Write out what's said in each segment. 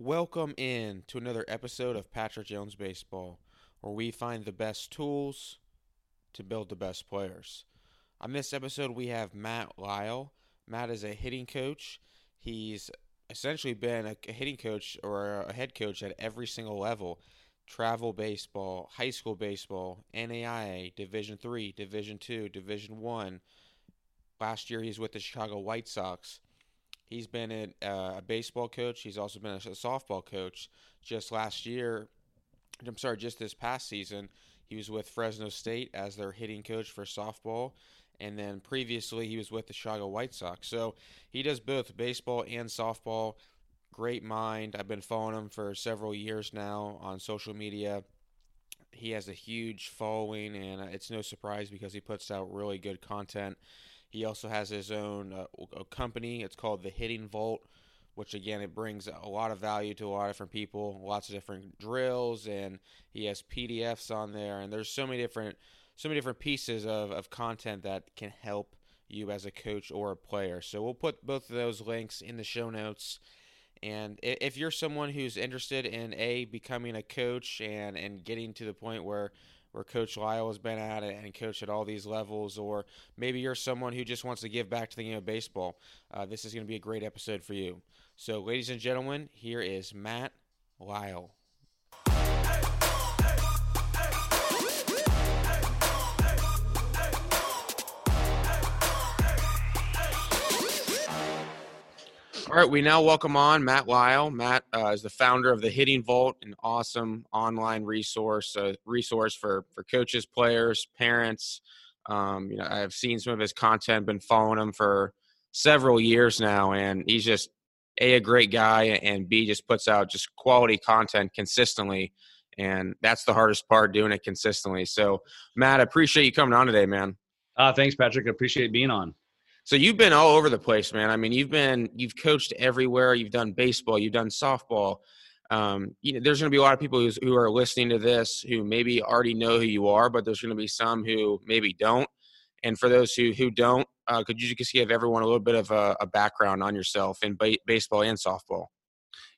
Welcome in to another episode of Patrick Jones Baseball, where we find the best tools to build the best players. On this episode, we have Matt Lisle. Matt is a hitting coach. He's essentially been a hitting coach or a head coach at every single level travel baseball, high school baseball, NAIA, Division 3, Division 2, Division 1. Last year, he's with the Chicago White Sox. He's been a, uh, a baseball coach. He's also been a, a softball coach. Just last year, I'm sorry, just this past season, he was with Fresno State as their hitting coach for softball. And then previously, he was with the Chicago White Sox. So he does both baseball and softball. Great mind. I've been following him for several years now on social media. He has a huge following, and it's no surprise because he puts out really good content. He also has his own uh, company. It's called the Hitting Vault, which again it brings a lot of value to a lot of different people. Lots of different drills, and he has PDFs on there. And there's so many different, so many different pieces of, of content that can help you as a coach or a player. So we'll put both of those links in the show notes. And if you're someone who's interested in a becoming a coach and and getting to the point where where Coach Lisle has been at it and coached at all these levels, or maybe you're someone who just wants to give back to the game of baseball, uh, this is going to be a great episode for you. So, ladies and gentlemen, here is Matt Lisle. All right, we now welcome on Matt Lisle. Matt uh, is the founder of the Hitting Vault, an awesome online resource, a resource for for coaches, players, parents. Um, you know, I've seen some of his content, been following him for several years now, and he's just a a great guy, and b just puts out just quality content consistently, and that's the hardest part, doing it consistently. So, Matt, I appreciate you coming on today, man. Uh, thanks, Patrick. I appreciate being on. So you've been all over the place, man. I mean, you've been you've coached everywhere. You've done baseball. You've done softball. Um, you know, there's going to be a lot of people who are listening to this who maybe already know who you are, but there's going to be some who maybe don't. And for those who who don't, uh, could you just give everyone a little bit of a, a background on yourself in ba- baseball and softball?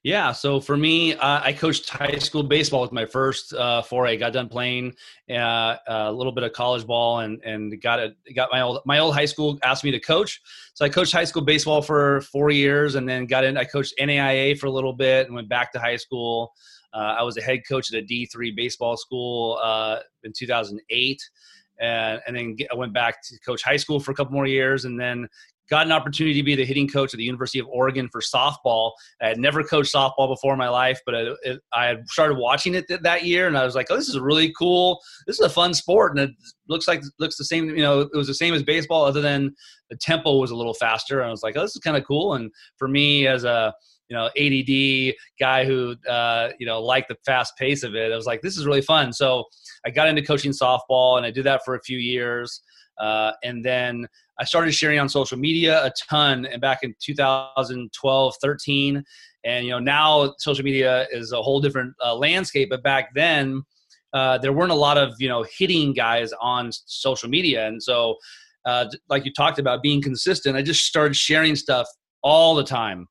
Yeah, so for me, uh, I coached high school baseball with my first uh, foray. Got done playing uh, a little bit of college ball, and and got it. Got my old my old high school asked me to coach, so I coached high school baseball for four years, and then got in. I coached NAIA for a little bit, and went back to high school. Uh, I was a head coach at a D three baseball school uh, in 2008 and, and then I went back to coach high school for a couple more years, and then got an opportunity to be the hitting coach at the University of Oregon for softball. I had never coached softball before in my life, but I, it, I had started watching it th- that year, and I was like, "Oh, this is really cool. This is a fun sport, and it looks like looks the same. You know, it was the same as baseball, other than the tempo was a little faster." And I was like, "Oh, this is kind of cool." And for me, as a you know ADD guy who uh, you know liked the fast pace of it, I was like, "This is really fun." So I got into coaching softball, and I did that for a few years. Uh, and then I started sharing on social media a ton and back in 2012, 13. And, you know, now social media is a whole different uh, landscape. But back then, uh, there weren't a lot of, you know, hitting guys on social media. And so, uh, like you talked about being consistent, I just started sharing stuff all the time,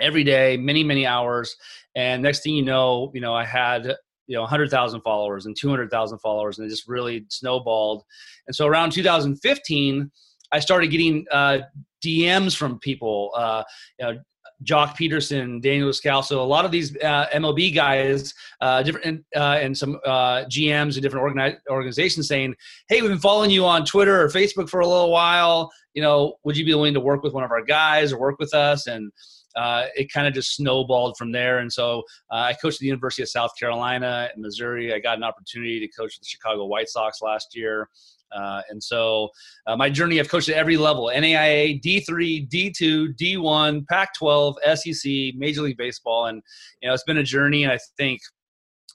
every day, many, many hours. And next thing you know, you know, I had you know 100,000 followers and 200,000 followers and it just really snowballed. And so around 2015, I started getting uh, DMs from people, uh, you know, Joc Pederson, Daniel Descalso, a lot of these uh, MLB guys, uh, different uh, and some uh, GMs and different organi- organizations saying, "Hey, we've been following you on Twitter or Facebook for a little while. You know, would you be willing to work with one of our guys or work with us?" And uh, it kind of just snowballed from there. And so uh, I coached at the University of South Carolina in Missouri. I got an opportunity to coach the Chicago White Sox last year. Uh, and so uh, my journey, I've coached at every level NAIA, D3, D2, D1, Pac 12, SEC, Major League Baseball. And, you know, it's been a journey. And I think,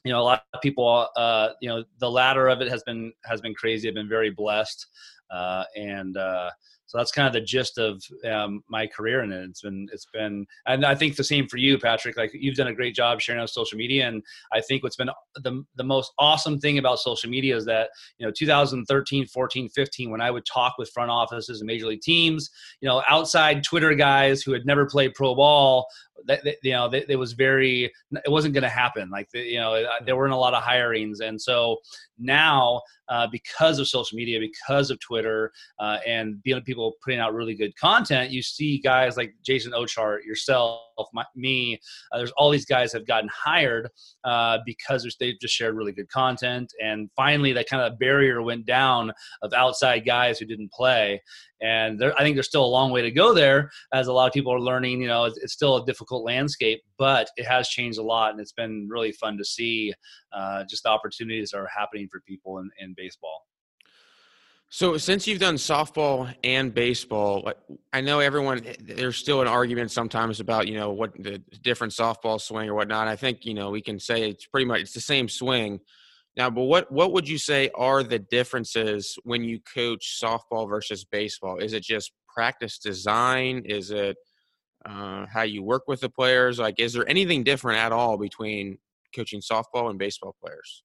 you know, a lot of people, uh, you know, the ladder of it has been has been crazy. I've been very blessed, uh, and So that's kind of the gist of um, my career and it. It's been it's been, and I think the same for you, Patrick. Like you've done a great job sharing on social media, and I think what's been the the most awesome thing about social media is that you know 2013, 14, 15, when I would talk with front offices and major league teams, you know, outside Twitter guys who had never played pro ball that, that you know it was very it wasn't going to happen like you know there weren't a lot of hirings and so now uh, because of social media because of twitter uh, and being people putting out really good content you see guys like jason ochart yourself my, me uh, there's all these guys have gotten hired uh, because they've just shared really good content and finally that kind of barrier went down of outside guys who didn't play and there, I think there's still a long way to go there, as a lot of people are learning. You know, it's, it's still a difficult landscape, but it has changed a lot, and it's been really fun to see uh, just the opportunities that are happening for people in, in baseball. So, since you've done softball and baseball, I know everyone. There's still an argument sometimes about you know what the different softball swing or whatnot. I think you know we can say it's pretty much it's the same swing. Now, but what what would you say are the differences when you coach softball versus baseball? Is it just practice design? Is it uh, how you work with the players? Like, is there anything different at all between coaching softball and baseball players?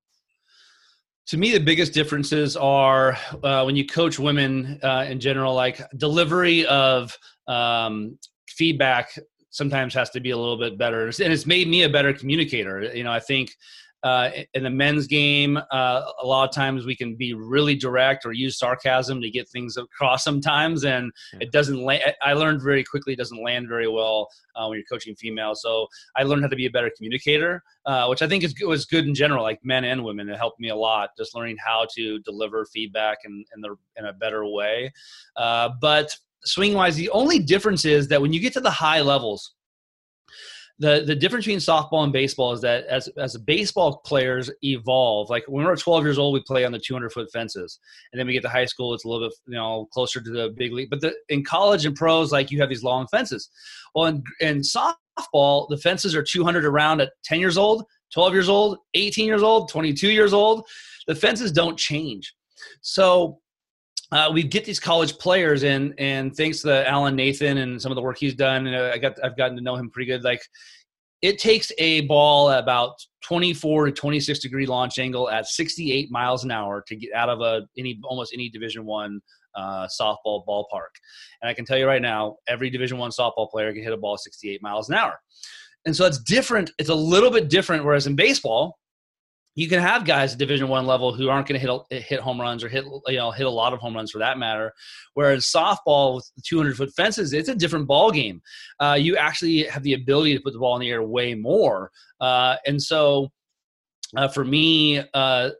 To me, the biggest differences are uh, when you coach women uh, in general, like delivery of um, feedback sometimes has to be a little bit better. And it's made me a better communicator. You know, I think uh, in the men's game, uh, a lot of times we can be really direct or use sarcasm to get things across sometimes, and it doesn't. land. I learned very quickly it doesn't land very well uh, when you're coaching females. So I learned how to be a better communicator, uh, which I think is was good in general, like men and women. It helped me a lot, just learning how to deliver feedback in in, the, in a better way. Uh, but swing wise, the only difference is that when you get to the high levels the the difference between softball and baseball is that as as baseball players evolve, like when we're 12 years old, we play on the 200 foot fences, and then we get to high school, it's a little bit you know closer to the big league. But the, in college and pros, like you have these long fences. Well, in, in softball, the fences are 200 around at 10 years old, 12 years old, 18 years old, 22 years old. The fences don't change. So uh, we get these college players in, and thanks to Alan Nathan and some of the work he's done, uh, I got I've gotten to know him pretty good. Like, it takes a ball at about 24 to 26 degree launch angle at 68 miles an hour to get out of a any almost any Division One uh, softball ballpark. And I can tell you right now, every Division One softball player can hit a ball 68 miles an hour. And so it's different. It's a little bit different. Whereas in baseball, you can have guys at Division One level who aren't going to hit hit home runs or hit you know hit a lot of home runs for that matter. Whereas softball with 200 foot fences, it's a different ball game. Uh, you actually have the ability to put the ball in the air way more, uh, and so uh, for me. Uh,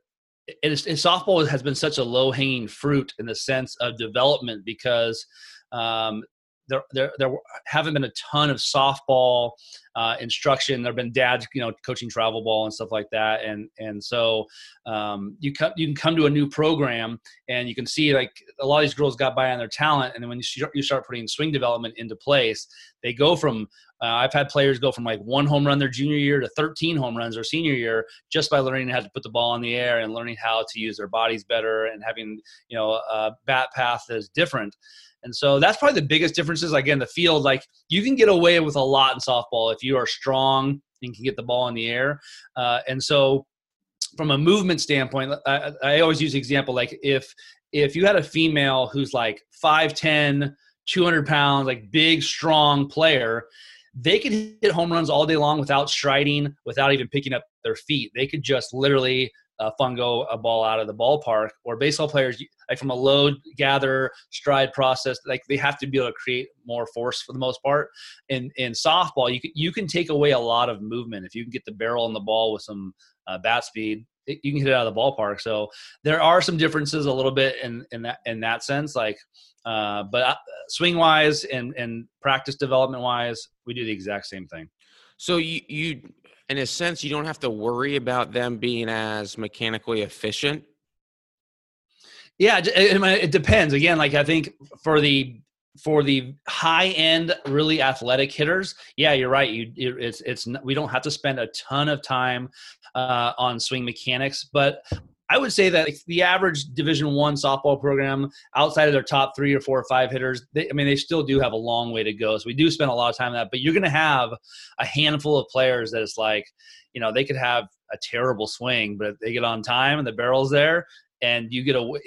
it is, softball has been such a low hanging fruit in the sense of development because um, there, there, there haven't been a ton of softball uh, instruction. There have been dads, you know, coaching travel ball and stuff like that, and and so um, you come you can come to a new program and you can see like a lot of these girls got by on their talent, and then when you you start putting swing development into place, they go from uh, I've had players go from like one home run their junior year to 13 home runs their senior year just by learning how to put the ball in the air and learning how to use their bodies better and having you know a bat path that is different. And so that's probably the biggest differences. Again, the field, like you can get away with a lot in softball if you are strong and can get the ball in the air. Uh, and so, from a movement standpoint, I, I always use the example like if if you had a female who's like 5'10, 200 pounds, like big, strong player, they could hit home runs all day long without striding, without even picking up their feet. They could just literally uh, fungo a ball out of the ballpark. Or baseball players, like from a load gather stride process, like they have to be able to create more force for the most part. In in softball, you can you can take away a lot of movement if you can get the barrel on the ball with some uh, bat speed. It, you can hit it out of the ballpark. So there are some differences a little bit in in that in that sense. Like, uh, but uh, swing wise and and practice development wise, we do the exact same thing. So you you in a sense, you don't have to worry about them being as mechanically efficient. Yeah, it, depends. Again, like I think for the for the high end, really athletic hitters, yeah, you're right. You, it's it's we don't have to spend a ton of time uh, on swing mechanics, but I would say that the average Division One softball program, outside of their top three or four or five hitters, they, I mean, they still do have a long way to go. So we do spend a lot of time on that. But you're going to have a handful of players that it's like, you know, they could have a terrible swing, but if they get on time and the barrel's there, and you get a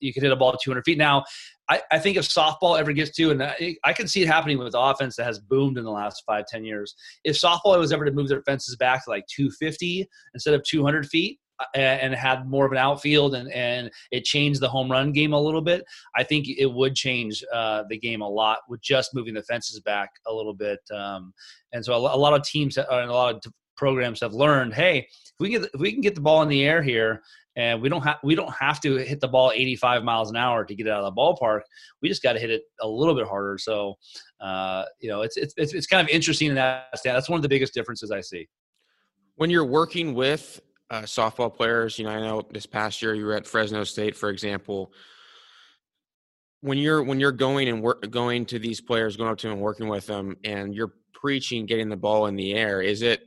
you could hit a ball 200 feet. Now, I, I think if softball ever gets to, and I, I, can see it happening with offense that has boomed in the last five ten years. If softball was ever to move their fences back to like 250 instead of 200 feet, and had more of an outfield and, and it changed the home run game a little bit, I think it would change uh, the game a lot with just moving the fences back a little bit. Um, and so a, a, lot of teams and a lot of programs have learned, hey, if we get if we can get the ball in the air here and we don't have we don't have to hit the ball 85 miles an hour to get it out of the ballpark. We just got to hit it a little bit harder. So, uh, you know, it's, it's it's kind of interesting in that stand. That's one of the biggest differences I see. When you're working with uh, softball players, you know, I know this past year you were at Fresno State, for example. When you're when you're going and work, going to these players, going up to them and working with them, and you're preaching getting the ball in the air, is it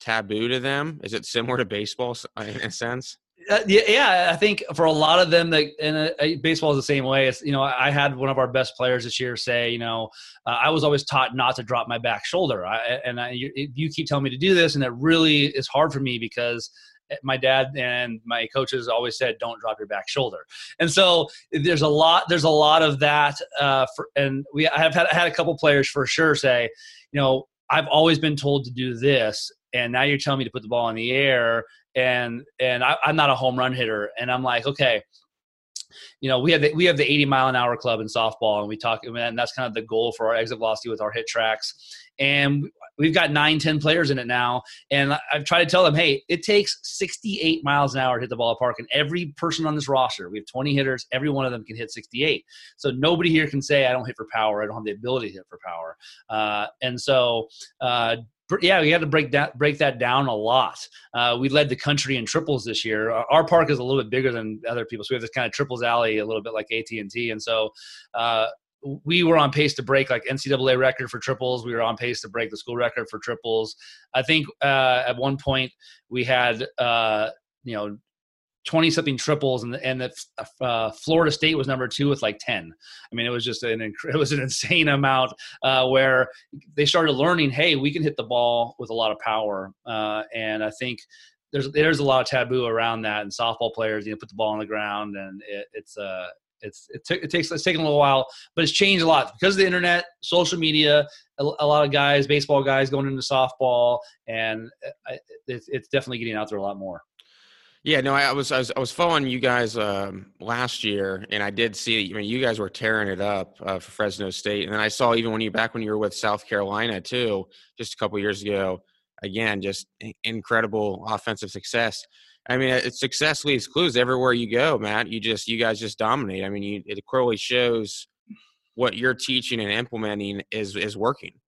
taboo to them? Is it similar to baseball in a sense? Uh, yeah, I think for a lot of them, that and uh, baseball is the same way. It's, you know, I had one of our best players this year say, you know, uh, I was always taught not to drop my back shoulder, I, and I, you, you keep telling me to do this, and it really is hard for me because eh, my dad and my coaches always said don't drop your back shoulder and so there's a lot there's a lot of that uh, for, and we I have had, had a couple players for sure say you know i've always been told to do this and now you're telling me to put the ball in the air and and I, am not a home run hitter and i'm like okay you know we have the, we have the 80 mile an hour club in softball and we talk and that's kind of the goal for our exit velocity with our HitTrax and we've got nine ten players in it now. And I've tried to tell them, hey, it takes 68 miles an hour to hit the ballpark. And every person on this roster, we have 20 hitters, every one of them can hit 68. So nobody here can say, I don't hit for power. I don't have the ability to hit for power. Uh, and so, uh, yeah, we had to break that break that down a lot. Uh, we led the country in triples this year. Our park is a little bit bigger than other people, so we have this kind of triples alley, a little bit like AT and T, and so. Uh, we were on pace to break like NCAA record for triples. We were on pace to break the school record for triples. I think uh, at one point we had uh, you know 20 something triples and the, and the uh, Florida State was number 2 with like 10. I mean it was just an it was an insane amount uh, where they started learning hey we can hit the ball with a lot of power uh, and I think there's there's a lot of taboo around that and softball players you know put the ball on the ground and it, it's uh it's it, t- it takes it's taken a little while but it's changed a lot because of the internet social media a, a lot of guys baseball guys going into softball and uh, it, it's definitely getting out there a lot more yeah, no, I was I was I was following you guys um, last year, and I did see. I mean, you guys were tearing it up uh, for Fresno State, and then I saw even when you back when you were with South Carolina too, just a couple years ago. Again, just incredible offensive success. I mean, it success leaves clues everywhere you go, Matt. You just you guys just dominate. I mean, you, it clearly shows what you're teaching and implementing is is working.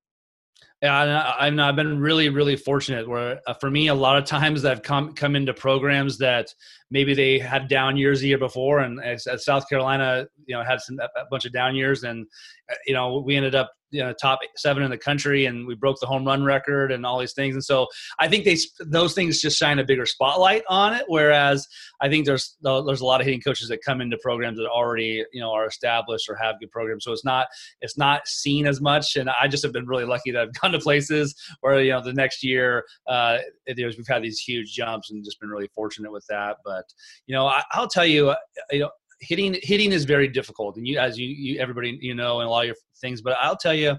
Yeah, I, I've been really, really fortunate. Where uh, for me, a lot of times I've come come into programs that maybe they had down years the year before, and South Carolina, you know, had some a bunch of down years, and you know, we ended up you know top seven in the country and we broke the home run record and all these things. And so i think they those things just shine a bigger spotlight on it. Whereas i think there's there's a lot of hitting coaches that come into programs that already you know are established or have good programs. So it's not it's not seen as much. And i just have been really lucky to have gone to places where you know the next year uh we've had these huge jumps and just been really fortunate with that. But you know I, i'll tell you uh, you know hitting hitting is very difficult, and you as you, you everybody you know and a lot of your things. But I'll tell you,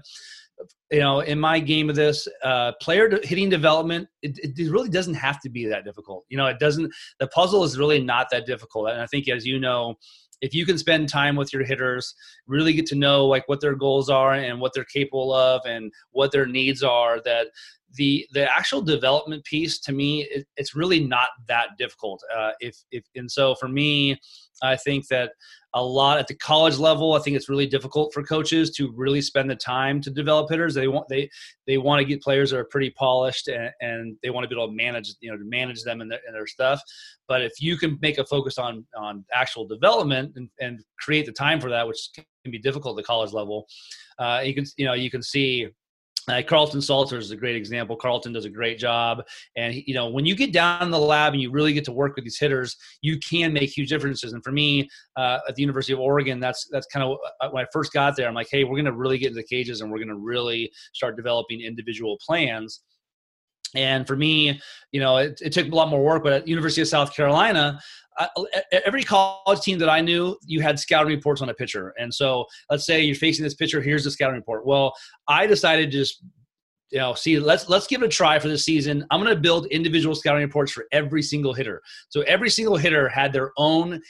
you know, in my game of this, uh, player hitting development, it, it, really doesn't have to be that difficult. You know, it doesn't. The puzzle is really not that difficult, and I think as you know. If you can spend time with your hitters, really get to know like what their goals are and what they're capable of and what their needs are, that the the actual development piece to me it, it's really not that difficult uh, if if and so for me i think that a lot at the college level i think it's really difficult for coaches to really spend the time to develop hitters. They want they they want to get players that are pretty polished and, and they want to be able to manage you know to manage them and their, and their stuff. But if you can make a focus on on actual development and, and create the time for that which can be difficult at the college level uh, you can you know you can see uh, Carlton Salter is a great example. Carlton does a great job, and you know when you get down in the lab and you really get to work with these hitters, you can make huge differences. And for me, uh, at the University of Oregon, that's that's kind of uh, when I first got there. I'm like, hey, we're going to really get into the cages, and we're going to really start developing individual plans. And for me, you know, it, it took a lot more work. But at University of South Carolina, I, every college team that I knew, you had scouting reports on a pitcher. And so let's say you're facing this pitcher, here's the scouting report. Well, I decided to just you know, see, let's let's give it a try for this season. I'm going to build individual scouting reports for every single hitter. So every single hitter had their own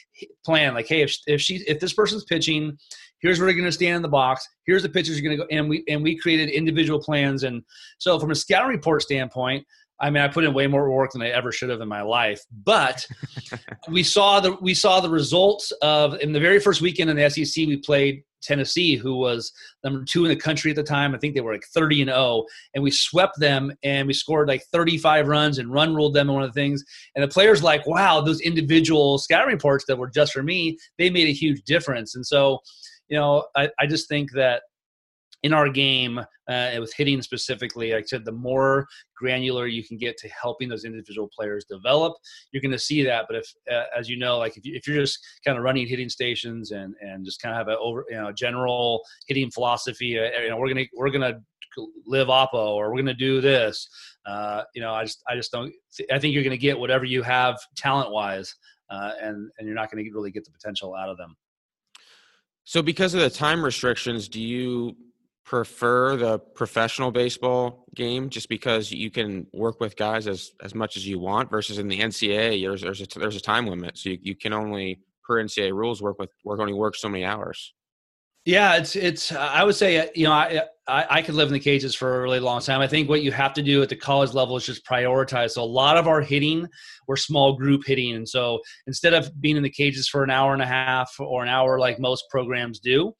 plan. Like, hey, if if she if this person's pitching, here's where they're going to stand in the box. Here's the pitchers you're going to go, and we and we created individual plans. And so from a scouting report standpoint, I mean, I put in way more work than I ever should have in my life. But we saw the we saw the results of in the very first weekend in the SEC. We played Tennessee, who was number two in the country at the time. I think they were like 30 and 0, and we swept them and we scored like 35 runs and run ruled them. And one of the things, and the players like, wow, those individual scouting reports that were just for me, they made a huge difference. And so, you know, I, I just think that in our game uh, with hitting specifically like i said the more granular you can get to helping those individual players develop you're going to see that. But if uh, as you know like if, you, if you're just kind of running hitting stations and and just kind of have a over you know general hitting philosophy uh, you know we're to we're to live oppo or we're to do this uh, you know i just i just don't i think you're going to get whatever you have talent wise uh, and and you're not going to really get the potential out of them. So because of the time restrictions do you prefer the professional baseball game just because you can work with guys as as much as you want versus in the NCAA there's there's a, there's a time limit so you, you can only per NCAA rules work with work only work so many hours. Yeah, it's it's. I would say you know I, I, I could live in the cages for a really long time. I think what you have to do at the college level is just prioritize. So a lot of our hitting, we're small group hitting, and so instead of being in the cages for an hour and a half or an hour like most programs do,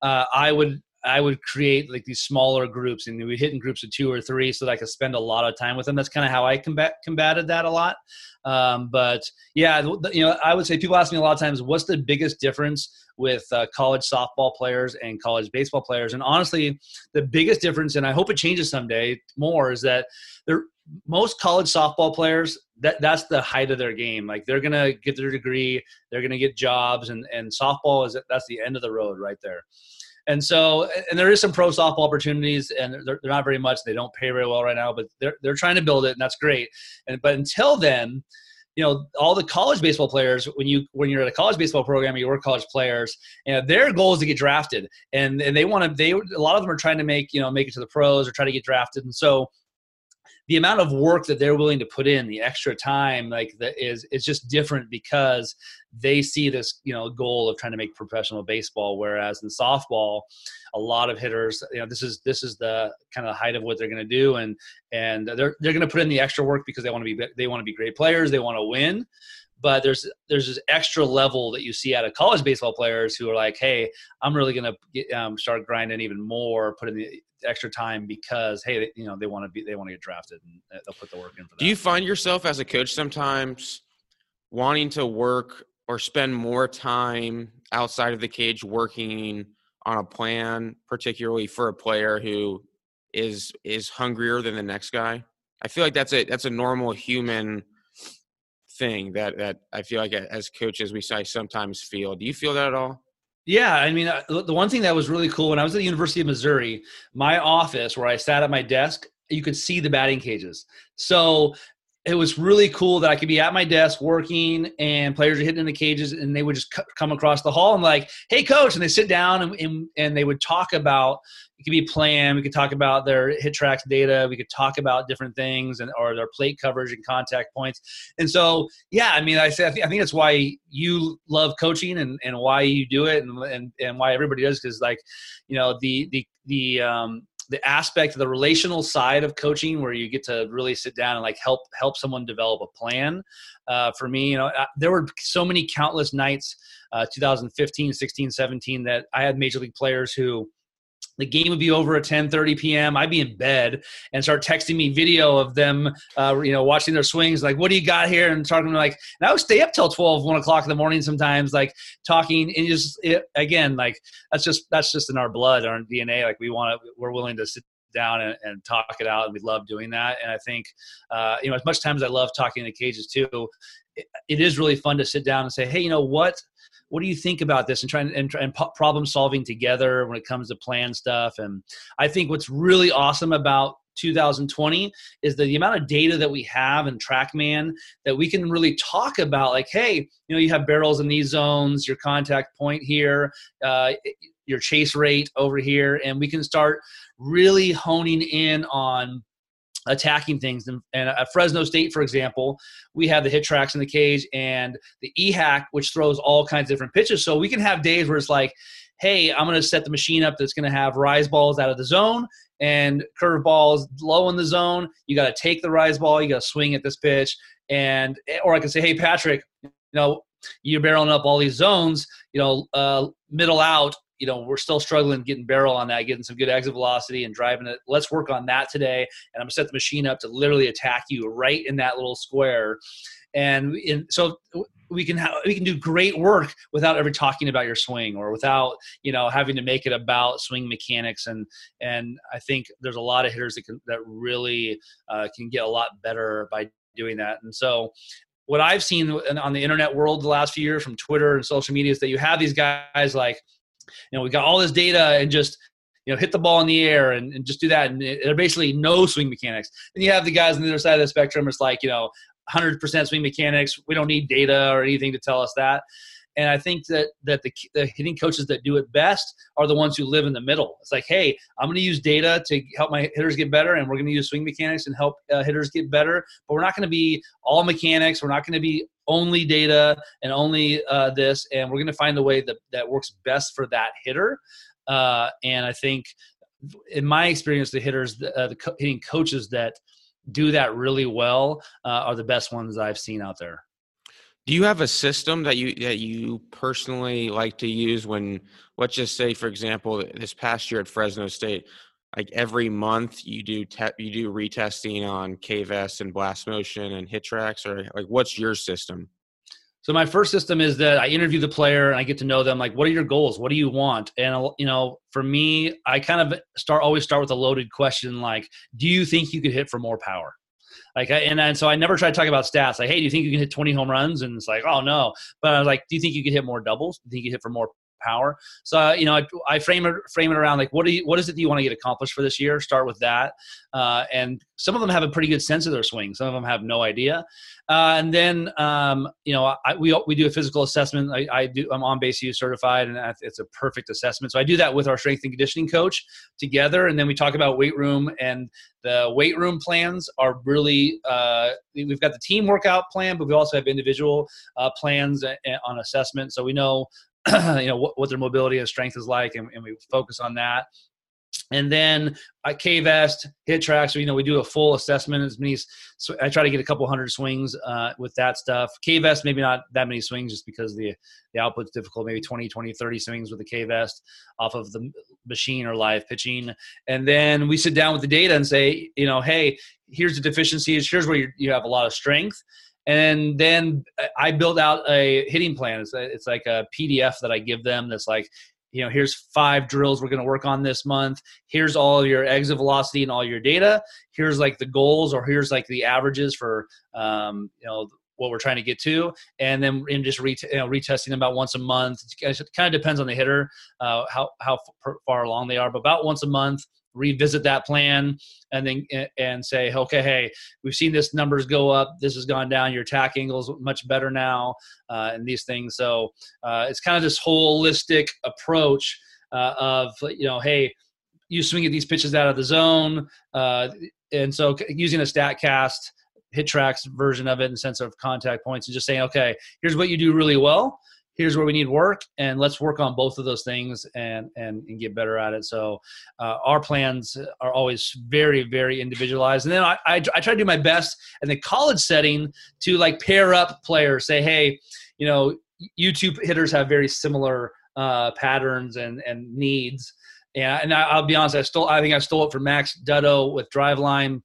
uh, I would I would create like these smaller groups and we hit in groups of two or three so that I could spend a lot of time with them. That's kind of how I combat, combated that a lot. Um, but yeah, you know, I would say people ask me a lot of times, what's the biggest difference with uh, college softball players and college baseball players? And honestly, the biggest difference, and I hope it changes someday more, is that they're most college softball players that that's the height of their game like they're gonna get their degree they're gonna get jobs and and softball is that's the end of the road right there and so, and there is some pro softball opportunities, and they're, they're not very much. They don't pay very well right now, but they're they're trying to build it, and that's great. And but until then, you know all the college baseball players when you when you're at a college baseball program you work college players and their goal is to get drafted and and they want to they a lot of them are trying to make you know make it to the pros or try to get drafted and so the amount of work that they're willing to put in, the extra time, like that is is just different because they see this you know goal of trying to make professional baseball. Whereas in softball, a lot of hitters, you know, this is this is the kind of height of what they're going to do, and and they're they're going to put in the extra work because they want to be they want to be great players, they want to win but there's there's this extra level that you see out of college baseball players who are like, hey, I'm really gonna get, um, start grinding even more, put in the extra time because hey, you know they want to be they want to get drafted and they'll put the work in for that. Do you find yourself as a coach sometimes wanting to work or spend more time outside of the cage working on a plan, particularly for a player who is is hungrier than the next guy? I feel like that's a that's a normal human thing that that I feel like as coaches we sometimes feel. Do you feel that at all? Yeah, I mean, uh, the one thing that was really cool when I was at the University of Missouri, my office where I sat at my desk, you could see the batting cages. So it was really cool that I could be at my desk working and players are hitting in the cages and they would just come across the hall and like, hey, coach. And they sit down and, and, and they would talk about it could be plan. We could talk about their HitTrax data. We could talk about different things and or their plate coverage and contact points. And so, yeah, I mean, I say I think, I think that's why you love coaching and, and why you do it and, and, and why everybody does because like, you know, the the the um, the aspect the relational side of coaching where you get to really sit down and like help help someone develop a plan. Uh, for me you know I, there were so many countless nights uh, 2015 16 17 that i had major league players who the game would be over at 10:30 p.m. I'd be in bed and start texting me video of them, uh, you know, watching their swings. Like, what do you got here? And talking like, and I would stay up till 12, 1 o'clock in the morning sometimes, like talking. And just it, again, like that's just that's just in our blood, our DNA. Like we want to, we're willing to sit down and, and talk it out. And we love doing that. And I think, uh, you know, as much time as I love talking in the cages too, it, it is really fun to sit down and say, hey, you know what? What do you think about this? And trying and, and problem solving together when it comes to plan stuff. And I think what's really awesome about 2020 is the amount of data that we have in TrackMan that we can really talk about. Like, hey, you know, you have barrels in these zones, your contact point here, uh, your chase rate over here, and we can start really honing in on attacking things. And, at Fresno State, for example, we have the HitTrax in the cage and the iHack, which throws all kinds of different pitches. So we can have days where it's like, hey, I'm going to set the machine up that's going to have rise balls out of the zone and curve balls low in the zone. You got to take the rise ball, you got to swing at this pitch. And, or I can say, hey, Patrick, you know, you're barreling up all these zones, you know, uh, middle out, you know, we're still struggling getting barrel on that, getting some good exit velocity and driving it. Let's work on that today. And I'm gonna set the machine up to literally attack you right in that little square. And in, so we can have, we can do great work without ever talking about your swing or without you know having to make it about swing mechanics and and I think there's a lot of hitters that can that really uh, can get a lot better by doing that. And so what I've seen on the internet world the last few years from Twitter and social media is that you have these guys like you know, we got all this data and just you know, hit the ball in the air and, and just do that. And they're basically no swing mechanics. And you have the guys on the other side of the spectrum. It's like, you know, 100% swing mechanics. We don't need data or anything to tell us that. And I think that that the, the hitting coaches that do it best are the ones who live in the middle. It's like, hey, I'm going to use data to help my hitters get better, and we're going to use swing mechanics and help uh, hitters get better. But we're not going to be all mechanics. We're not going to be only data and only uh, this, and we're going to find the way that that works best for that hitter. Uh, and I think, in my experience, the hitters, uh, the co- hitting coaches that do that really well uh, are the best ones I've seen out there. Do you have a system that you that you personally like to use when let's just say for example this past year at Fresno State like every month you do te- you do retesting on KVest and blast motion and HitTrax or like what's your system? So my first system is that I interview the player and I get to know them. Like, what are your goals? What do you want? And uh, you know, for me, I kind of start always start with a loaded question like, do you think you could hit for more power? Like, I, and, and so I never try to talk about stats. Like, hey, do you think you can hit 20 home runs? And it's like, oh no. But I was like, do you think you could hit more doubles? Do you think you hit for more power. So uh, you know, I, I, frame it frame it around like what do you what is it that you want to get accomplished for this year? Start with that, uh, and some of them have a pretty good sense of their swing. Some of them have no idea. Uh, and then um, you know, I, we we do a physical assessment. I, I do. I'm OnBaseU certified, and it's a perfect assessment. So I do that with our strength and conditioning coach together, and then we talk about weight room and the weight room plans are really uh, we've got the team workout plan but we also have individual uh, plans on assessment so we know you know what, what their mobility and strength is like and, and we focus on that and then at KVest, HitTrax. So, you know, we do a full assessment. As many, so I try to get a couple hundred swings uh, with that stuff. K vest, maybe not that many swings just because the the output's difficult. Maybe 20, 20, 30 swings with the K vest off of the machine or live pitching. And then we sit down with the data and say, you know, hey, here's the deficiencies. Here's where you have a lot of strength and then I build out a hitting plan. It's, it's like a PDF that I give them that's like, you know, here's five drills we're going to work on this month. Here's all your exit velocity and all your data. Here's like the goals, or here's like the averages for, um, you know, what we're trying to get to, and then in just you know, retesting them about once a month. It kind of depends on the hitter, uh, how how far along they are, but about once a month revisit that plan and then and say okay hey we've seen this numbers go up. This has gone down. Your attack angles much better now uh, and these things. So uh, it's kind of this holistic approach uh, of you know hey you swing at these pitches out of the zone uh, and so using a statcast HitTrax version of it in sense of contact points and just saying okay here's what you do really well here's where we need work and let's work on both of those things and and, and get better at it. So uh, our plans are always very very individualized. And then I, I, I try to do my best in the college setting to like pair up players say hey you know youtube hitters have very similar uh, patterns and and needs. And, and I, will be honest i stole i think i stole it from max dutto with driveline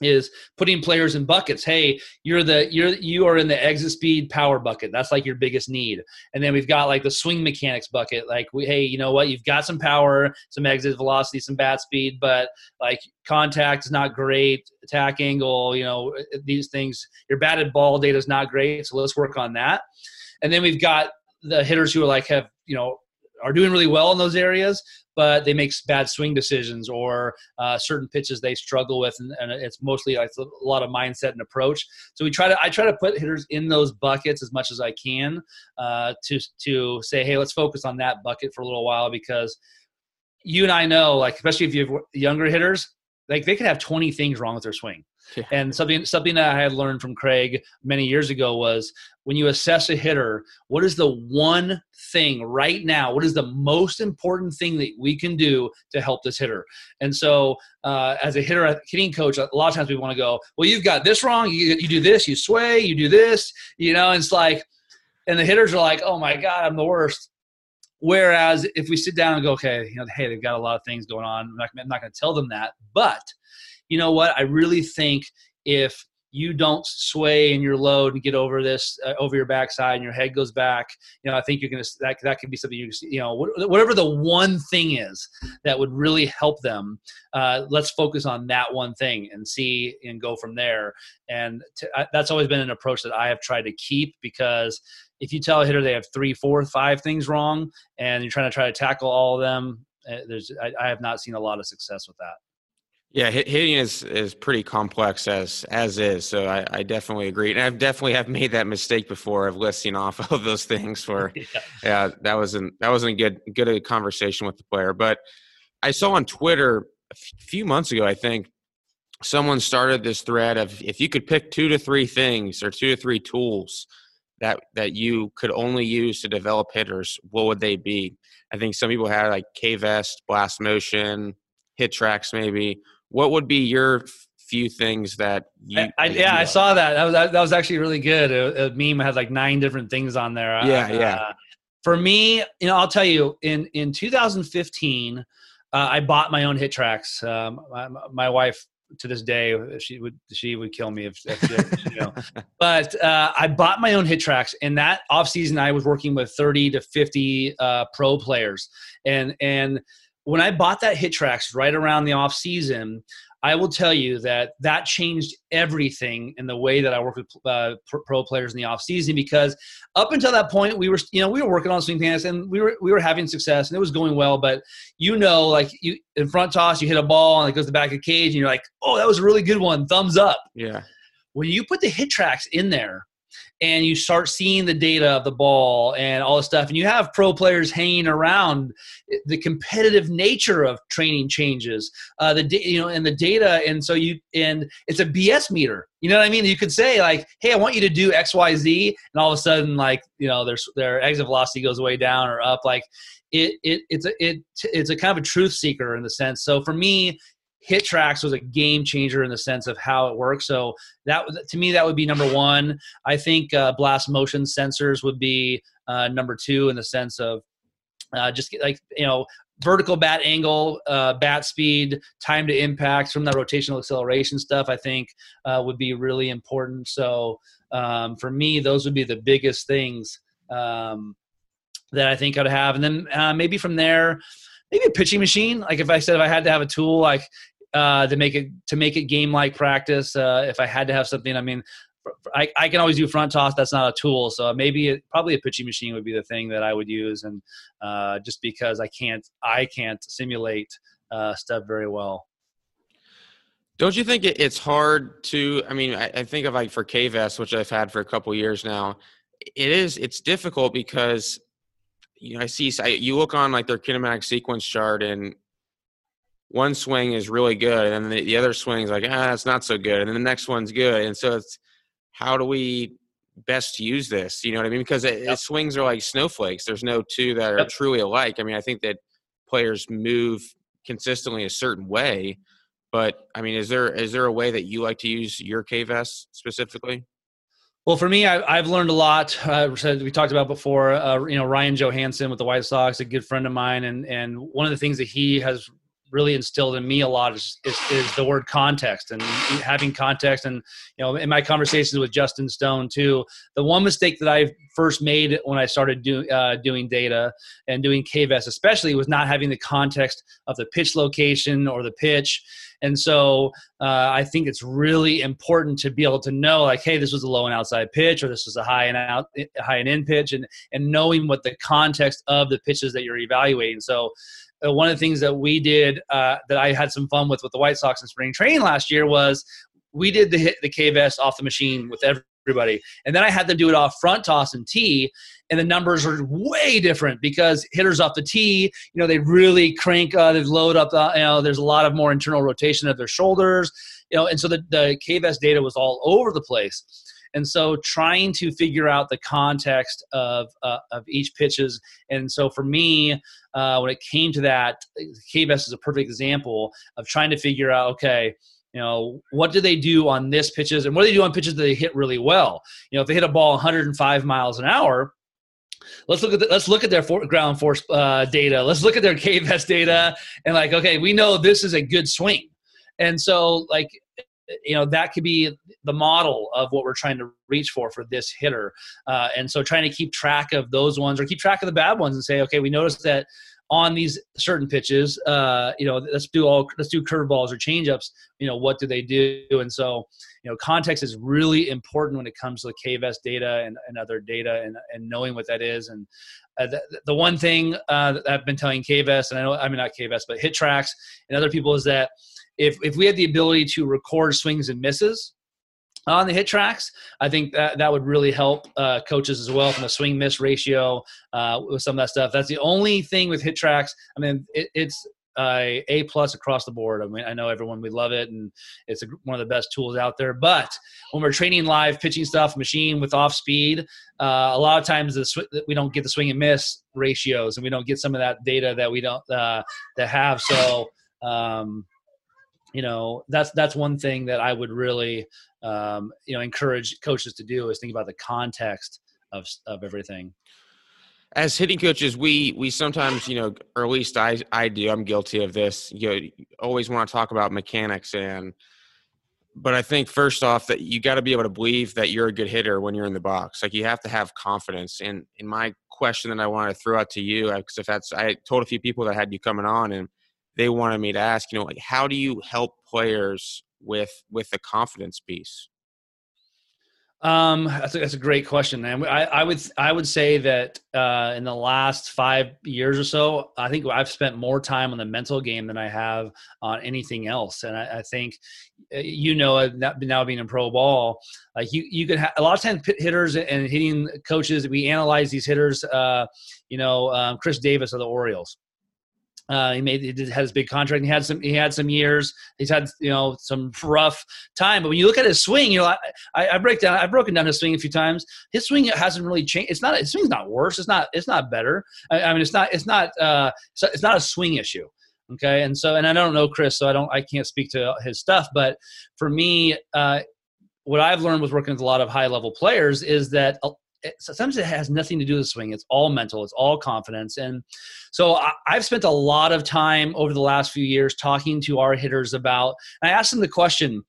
is putting players in buckets. Hey, you're the you're you are in the exit speed power bucket. That's like your biggest need. And then we've got like the swing mechanics bucket. Like we, hey, you know what? You've got some power, some exit velocity, some bat speed, but like contact is not great, attack angle, you know, these things. Your batted ball data is not great, so let's work on that. And then we've got the hitters who are like have, you know, are doing really well in those areas, but they make bad swing decisions or uh, certain pitches they struggle with, and, and it's mostly like a lot of mindset and approach. So we try to I try to put hitters in those buckets as much as I can uh, to to say, hey, let's focus on that bucket for a little while because you and I know, like especially if you have younger hitters, like they could have 20 things wrong with their swing. Yeah. And something something that I had learned from Craig many years ago was when you assess a hitter, what is the one thing right now? What is the most important thing that we can do to help this hitter? And so, uh, as a hitter hitting coach, a lot of times we want to go, well, you've got this wrong. You, you do this, you sway, you do this, you know. And it's like, and the hitters are like, oh my god, I'm the worst. Whereas if we sit down and go, okay, you know, hey, they've got a lot of things going on. I'm not, I'm not going to tell them that, but you know what? I really think if you don't sway in your load and get over this uh, over your backside and your head goes back you know i think you're gonna that, that could be something you you know whatever the one thing is that would really help them uh, let's focus on that one thing and see and go from there and to, uh, that's always been an approach that i have tried to keep because if you tell a hitter they have three four five things wrong and you're trying to try to tackle all of them uh, there's I, I have not seen a lot of success with that yeah, hitting is is pretty complex as as is. So I, I definitely agree, and I've definitely have made that mistake before of listing off all of those things. For yeah. yeah, that wasn't that wasn't a good good a conversation with the player. But I saw on Twitter a few months ago, I think someone started this thread of if you could pick two to three things or two to three tools that that you could only use to develop hitters, what would they be? I think some people had like K Vest, Blast Motion, HitTrax, maybe what would be your few things that you? I, I, yeah, I saw that. That was that was actually really good. A, a meme had like nine different things on there. Yeah, uh, yeah. For me, you know, I'll tell you, in in 2015, uh, I bought my own HitTrax. Um, my, my wife to this day she would she would kill me if, if you know but uh, i bought my own HitTrax and that off season i was working with 30 to 50 uh, pro players and and when I bought that HitTrax right around the off season, I will tell you that that changed everything in the way that I work with uh, pro players in the off season because up until that point we were you know we were working on swing mechanics and we were we were having success and it was going well but you know like you in front toss you hit a ball and it goes to the back of the cage and you're like oh that was a really good one. Thumbs up. Yeah. When you put the HitTrax in there and you start seeing the data of the ball and all this stuff and you have pro players hanging around the competitive nature of training changes uh, the you know and the data and so you and it's a bs meter you know what i mean? You could say like hey i want you to do xyz and all of a sudden like you know their their exit velocity goes way down or up like it, it it's a it it's a kind of a truth seeker in the sense. So for me HitTrax was a game changer in the sense of how it works. So that to me that would be number one. I think uh, blast motion sensors would be uh, number two in the sense of uh, just like you know vertical bat angle, uh, bat speed, time to impact from that rotational acceleration stuff. I think uh, would be really important. So um, for me, those would be the biggest things um, that I think I'd have, and then uh, maybe from there maybe a pitching machine. Like if I said if I had to have a tool like uh, to make it to make it game like practice, uh, if I had to have something, I mean, I, I can always do front toss. That's not a tool, so maybe it, probably a pitching machine would be the thing that I would use, and uh, just because I can't I can't simulate uh, stuff very well. Don't you think it's hard to? I mean, I, think of like for KVest, which I've had for a couple years now. It is. It's difficult because you know, I see I, you look on like their kinematic sequence chart and one swing is really good and then the, the other swing's like ah it's not so good and then the next one's good and so it's how do we best use this you know what i mean because it, yep. it swings are like snowflakes there's no two that are yep. truly alike i mean i think that players move consistently a certain way but i mean is there is there a way that you like to use your KVest specifically well, for me, I, have learned a lot. Uh, we talked about before. Uh, you know, Ryan Johansen with the White Sox, a good friend of mine, and and one of the things that he has really instilled in me a lot is, is, is, the word context and having context. And, you know, in my conversations with Justin Stone too, the one mistake that I first made when I started do, uh, doing data and doing KVest especially was not having the context of the pitch location or the pitch. And so uh, I think it's really important to be able to know, like, hey, this was a low and outside pitch, or this was a high and out, high and in pitch, and and knowing what the context of the pitches that you're evaluating. So uh, one of the things that we did uh, that I had some fun with with the White Sox in spring training last year was we did the hit the KVest off the machine with everybody, and then I had them do it off front toss and tee, and the numbers are way different because hitters off the tee, you know, they really crank, uh, they load up, the, you know, there's a lot of more internal rotation of their shoulders, you know, and so the the KVest data was all over the place. And so trying to figure out the context of, uh, of each pitches. And so for me, uh, when it came to that, KVest is a perfect example of trying to figure out, okay, you know, what do they do on this pitches and what do they do on pitches that they hit really well? You know, if they hit a ball 105 miles an hour, let's look at the, let's look at their for, ground force uh, data. Let's look at their KVest data and like, okay, we know this is a good swing. And so like you know that could be the model of what we're trying to reach for for this hitter uh, and so trying to keep track of those ones or keep track of the bad ones and say okay we noticed that on these certain pitches uh, you know let's do all let's do curveballs or changeups you know what do they do? And so you know context is really important when it comes to the KVest data and, and other data and, and knowing what that is. And uh, the, the, one thing uh, that i've been telling KVest and i know i mean not KVest but HitTrax and other people is that if if we had the ability to record swings and misses on the HitTrax. I think that that would really help uh, coaches as well from a swing miss ratio uh, with some of that stuff. That's the only thing with HitTrax. I mean, it, it's uh, a plus across the board. I mean, I know everyone we love it, and it's a, one of the best tools out there. But when we're training live pitching stuff, machine with off speed, uh, a lot of times the sw- we don't get the swing and miss ratios, and we don't get some of that data that we don't uh, that have. So. Um, you know that's that's one thing that I would really um, you know encourage coaches to do is think about the context of of everything. As hitting coaches, we we sometimes you know, or at least I I do. I'm guilty of this. You, always want to talk about mechanics and. But I think first off that you got to be able to believe that you're a good hitter when you're in the box. Like you have to have confidence. And in my question that I want to throw out to you, because if that's I told a few people that had you coming on, and they wanted me to ask, you know, like how do you help players with with the confidence piece? Um, that's a, that's a great question, man. I, I would I would say that uh, in the last five years or so, I think I've spent more time on the mental game than I have on anything else. And I, I think, uh, you know, now being in pro ball, like you you could have a lot of times hitters and hitting coaches. We analyze these hitters. Uh, you know, um, Chris Davis of the Orioles uh, he made he did, had his big contract. he had some he had some years. He's had you know some rough time. But when you look at his swing, you know I, I break down I've broken down his swing a few times. His swing hasn't really changed. It's not his swing's not worse. It's not it's not better. I, I mean it's not it's not uh, it's not a swing issue. Okay, and so and I don't know Chris, so I don't I can't speak to his stuff. But for me, uh, what I've learned with working with a lot of high level players is that it, sometimes it has nothing to do with swing. It's all mental. It's all confidence. And so I, have spent a lot of time over the last few years talking to our hitters about. I asked them the question.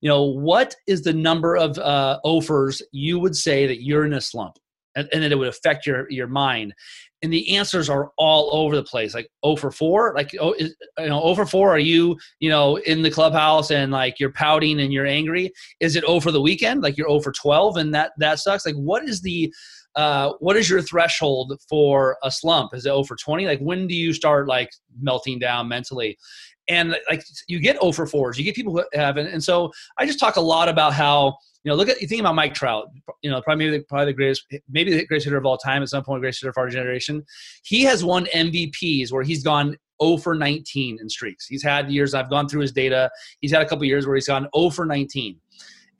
You know, what is the number of uh, offers you would say that you're in a slump, and, and that it would affect your your mind? And the answers are all over the place like oh for 4 like oh is, you know oh for 4 are you you know in the clubhouse and like you're pouting and you're angry? Is it over the weekend? Like you're over 12 and that that sucks? Like what is the uh, what is your threshold for a slump? Is it over 20 like when do you start like melting down mentally and like you get over 4s you get people who have and so i just talk a lot about how you know, look at you think about Mike Trout. You know, probably maybe, probably the greatest, maybe the greatest hitter of all time at some point, greatest hitter of our generation. He has won MVPs where he's gone 0 for 19 in streaks. He's had years. I've gone through his data. He's had a couple years where he's gone 0 for 19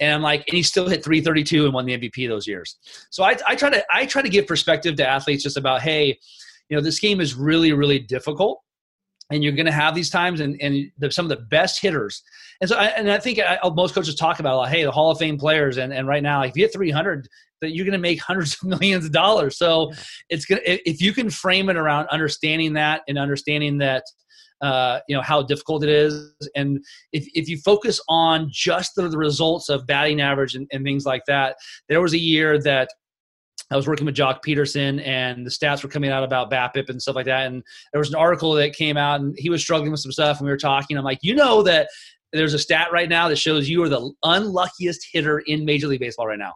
and I'm like, and he still hit 332 and won the MVP those years. So I, I, try to I try to give perspective to athletes just about, hey, you know, this game is really really difficult, and you're going to have these times, and and the, some of the best hitters and so, I, and I think I, most coaches talk about, like, hey, the Hall of Fame players, and, and right now, like, if you hit 300, that you're going to make hundreds of millions of dollars. So, it's going to if you can frame it around understanding that and understanding that uh, you know how difficult it is. And if if you focus on just the, the results of batting average and, and things like that, there was a year that I was working with Joc Pederson, and the stats were coming out about BABIP and stuff like that. And there was an article that came out, and he was struggling with some stuff, and we were talking. I'm like, you know that there's a stat right now that shows you are the unluckiest hitter in Major League Baseball right now.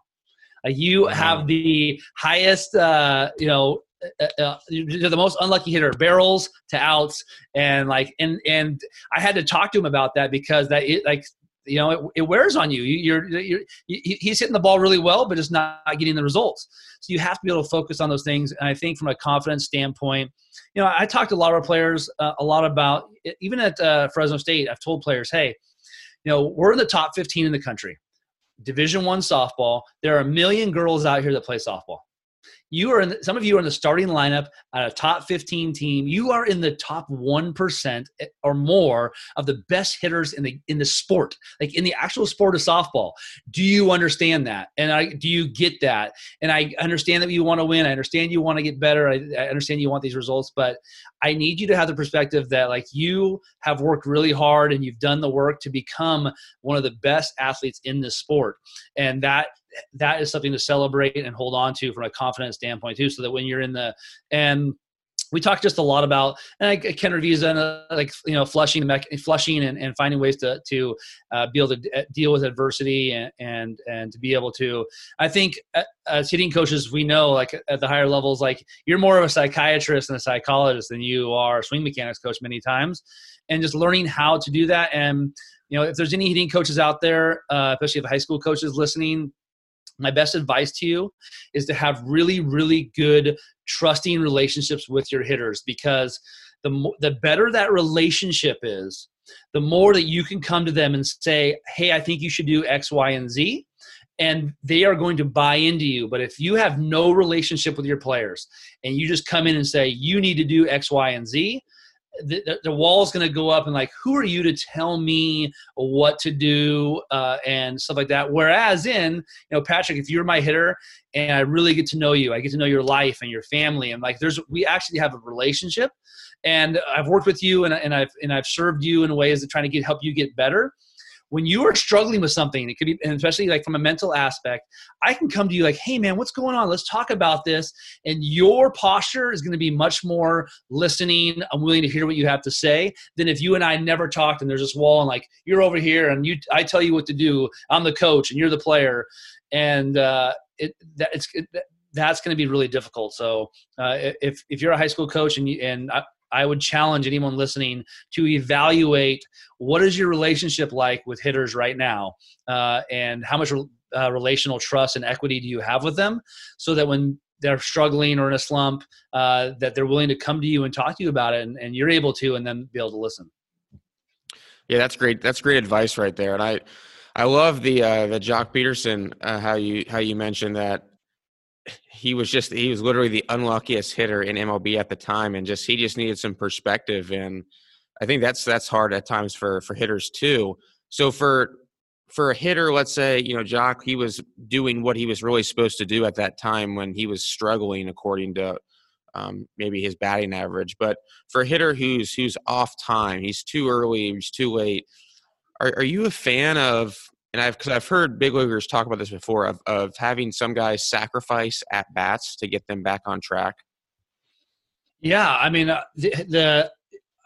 Like you have the highest, uh, you know, uh, uh, you're the most unlucky hitter, barrels to outs, and like, and and I had to talk to him about that because that it like you know it, it wears on you. You're, you're, he's hitting the ball really well, but it's not getting the results. So you have to be able to focus on those things. And I think from a confidence standpoint, you know, I talked to a lot of players uh, a lot about even at uh, Fresno State. I've told players, hey, you know, we're in the top 15 in the country. Division one softball. There are a million girls out here that play softball. You are in the, some of you are in the starting lineup at a top 15 team. You are in the top 1% eh, or more of the best hitters in the in the sport, like in the actual sport of softball. Do you understand that? And I do you get that? And I understand that you want to win. I understand you want to get better. I, I understand you want these results, but I need you to have the perspective that like you have worked really hard and you've done the work to become one of the best athletes in this sport. And that that is something to celebrate and hold on to from a confidence standpoint too so that when you're in the and we talked just a lot about and I, Ken Ravizza and uh, like you know flushing flushing and, and finding ways to to uh, be able to deal with adversity and, and and to be able to I think uh, as hitting coaches we know like at the higher levels like you're more of a psychiatrist and a psychologist than you are swing mechanics coach many times and just learning how to do that and you know if there's any hitting coaches out there uh, especially if high school coaches listening my best advice to you is to have really really good trusting relationships with your hitters because the the better that relationship is the more that you can come to them and say hey i think you should do x y and z and they are going to buy into you. But if you have no relationship with your players and you just come in and say you need to do x y and z the, the wall's going to go up and like who are you to tell me what to do uh, and stuff like that. Whereas in you know patrick if you're my hitter and i really get to know you i get to know your life and your family and like there's we actually have a relationship and i've worked with you and, and i've and i've served you in ways that trying to get help you get better when you are struggling with something, it could be, and especially like from a mental aspect, I can come to you like, hey man, what's going on? Let's talk about this. And your posture is going to be much more listening. I'm willing to hear what you have to say than if you and I never talked and there's this wall and like you're over here and you, I tell you what to do. I'm the coach and you're the player. And uh, it, that, it's, it, that's going to be really difficult. So uh, if if you're a high school coach and you, and I, I would challenge anyone listening to evaluate what is your relationship like with hitters right now, uh, and how much uh, relational trust and equity do you have with them, so that when they're struggling or in a slump, uh, that they're willing to come to you and talk to you about it, and, and you're able to, and then be able to listen. Yeah, that's great. That's great advice right there, and I. I love the uh, the Joc Pederson uh, how you how you mentioned that he was just he was literally the unluckiest hitter in MLB at the time, and just he just needed some perspective, and I think that's that's hard at times for for hitters too. So for for a hitter, let's say you know Joc, he was doing what he was really supposed to do at that time when he was struggling according to um, maybe his batting average. But for a hitter who's who's off time, he's too early, he's too late. Are, are you a fan of and I've because I've heard big leaguers talk about this before of of having some guys sacrifice at bats to get them back on track. Yeah, I mean uh, the, the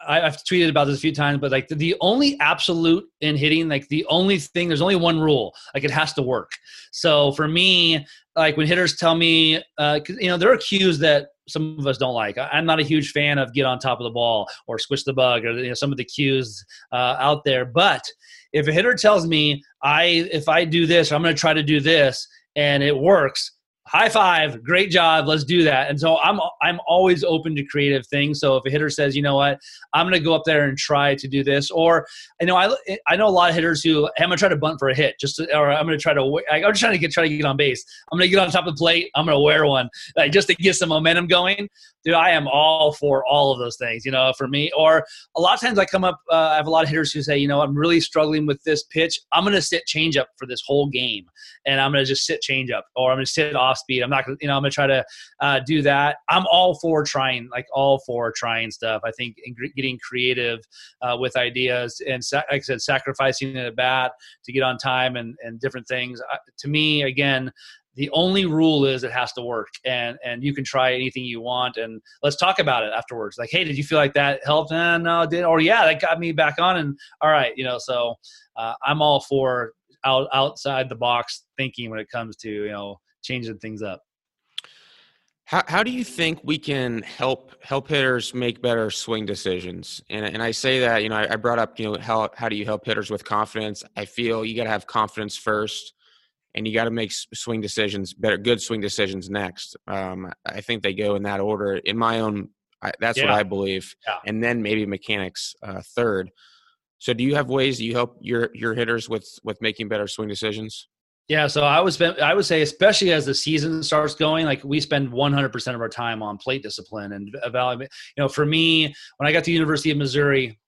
I, have tweeted about this a few times, but like the, the, only absolute in hitting, like the only thing, there's only one rule, like it has to work. So for me, like when hitters tell me, uh, you know, there are cues that some of us don't like. I'm not a huge fan of get on top of the ball or squish the bug or you know, some of the cues uh, out there. But if a hitter tells me I if I do this, I'm going to try to do this, and it works, high five. Great job. Let's do that. And so i'm i'm always open to creative things. So if a hitter says you know what? I'm going to go up there and try to do this or you know i i know a lot of hitters who hey, i'm going to try to bunt for a hit just to, or i'm going to try to i'm trying to get try to get on base. I'm going to get on top of the plate. I'm going to wear one like just to get some momentum going. Dude i am all for all of those things you know for me. Or a lot of times i come up uh, i have a lot of hitters who say you know i'm really struggling with this pitch. I'm going to sit change up for this whole game and i'm going to just sit change up or i'm going to sit off speed. I'm not gonna, you know, I'm gonna try to uh, do that. I'm all for trying, like all for trying stuff. I think getting creative uh, with ideas and, like I said, sacrificing a bat to get on time and and different things. To me, again, the only rule is it has to work and and you can try anything you want and let's talk about it afterwards like hey did you feel like that helped eh, no did or yeah that got me back on and all right you know so uh, i'm all for out outside the box thinking when it comes to you know changing things up how, how do you think we can help help hitters make better swing decisions? And, and I say that, you know, I, I brought up, you know, how, how do you help hitters with confidence? I feel you got to have confidence first and you got to make swing decisions, better, good swing decisions next. Um, I think they go in that order. In my own, I, that's yeah. what I believe, yeah. and then maybe mechanics uh, third. So, do you have ways that you help your your hitters with with making better swing decisions? Yeah, so I would spend, I would say, especially as the season starts going, like we spend 100% of our time on plate discipline and evaluate. You know, for me, when I got to the University of Missouri,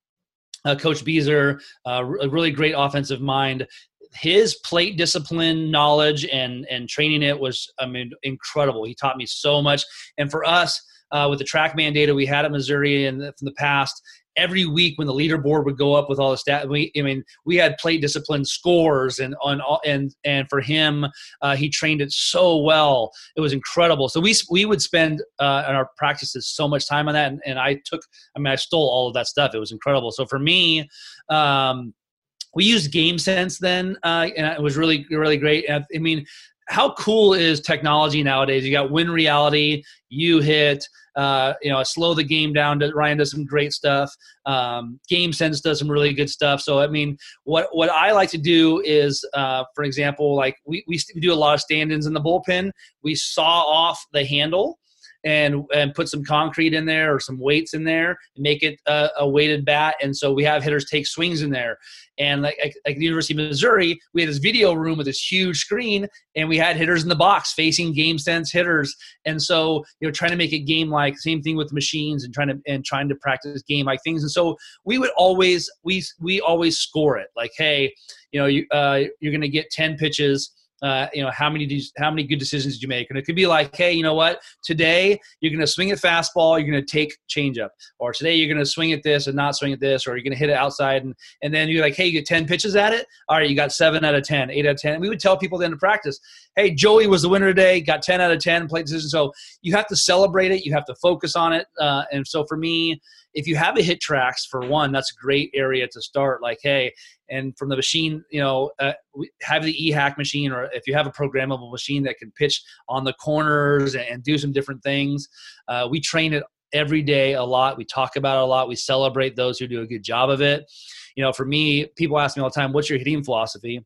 uh, Coach Bieser, uh, a really great offensive mind, his plate discipline knowledge and and training it was I mean incredible. He taught me so much. And for us, uh, with the TrackMan data we had at Missouri and from the past, every week when the leaderboard would go up with all the stats, we I mean we had plate discipline scores and on and and for him, uh, he trained it so well. It was incredible. So we we would spend uh, in our practices so much time on that, and, and I took I mean I stole all of that stuff. It was incredible. So for me. Um, we used GameSense then, uh, and it was really really great. I mean, how cool is technology nowadays? You got Win Reality, you hit, uh, you know, slow the game down. Ryan does some great stuff. Um, GameSense does some really good stuff. So I mean, what what I like to do is, uh, for example, like we we do a lot of stand-ins in the bullpen. We saw off the handle and and put some concrete in there or some weights in there and make it a, a weighted bat. And so we have hitters take swings in there. And like, like, like the University of Missouri, we had this video room with this huge screen, and we had hitters in the box facing GameSense hitters. And so you know, trying to make it game like. Same thing with machines and trying to and trying to practice game like things. And so we would always we we always score it like, hey, you know, you uh, you're going to get ten pitches uh, you know how many how many good decisions did you make? And it could be like hey you know what? Today you're going to swing at fastball you're going to take changeup. Or today you're going to swing at this and not swing at this or you're going to hit it outside and, and then you're like hey you get 10 pitches at it? All right you got 7 out of 10 8 out of 10 and we would tell people then to practice hey joey was the winner today got 10 out of 10 plate decision so you have to celebrate it you have to focus on it uh, and so for me if you have a HitTrax for one, that's a great area to start. Like, hey, and from the machine, you know, uh, have the iHack machine, or if you have a programmable machine that can pitch on the corners and, and do some different things, uh, we train it every day a lot. We talk about it a lot. We celebrate those who do a good job of it. You know, for me, people ask me all the time, "What's your hitting philosophy?"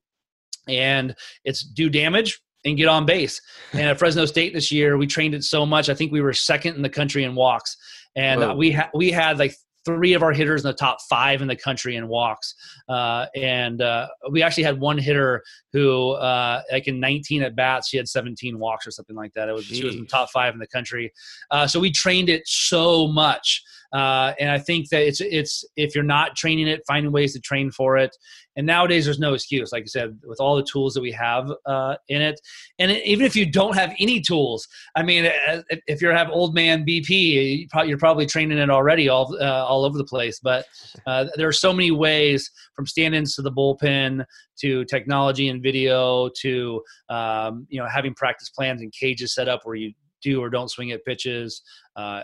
And it's do damage and get on base. And at Fresno State this year, we trained it so much. I think we were second in the country in walks and uh, we had we had like three of our hitters in the top five in the country in walks. Uh, and uh, we actually had one hitter who, uh, like in 19 at bats, she had 17 walks or something like that. It was Jeez. she was in the top five in the country. Uh, so we trained it so much. Uh, and I think that it's it's if you're not training it, finding ways to train for it. And nowadays, there's no excuse, like I said, with all the tools that we have uh, in it. And even if you don't have any tools, I mean, if you have old man BP, you're probably training it already all uh, all over the place. But uh, there are so many ways, from stand-ins to the bullpen to technology and video to um, you know having practice plans and cages set up where you do or don't swing at pitches. Uh,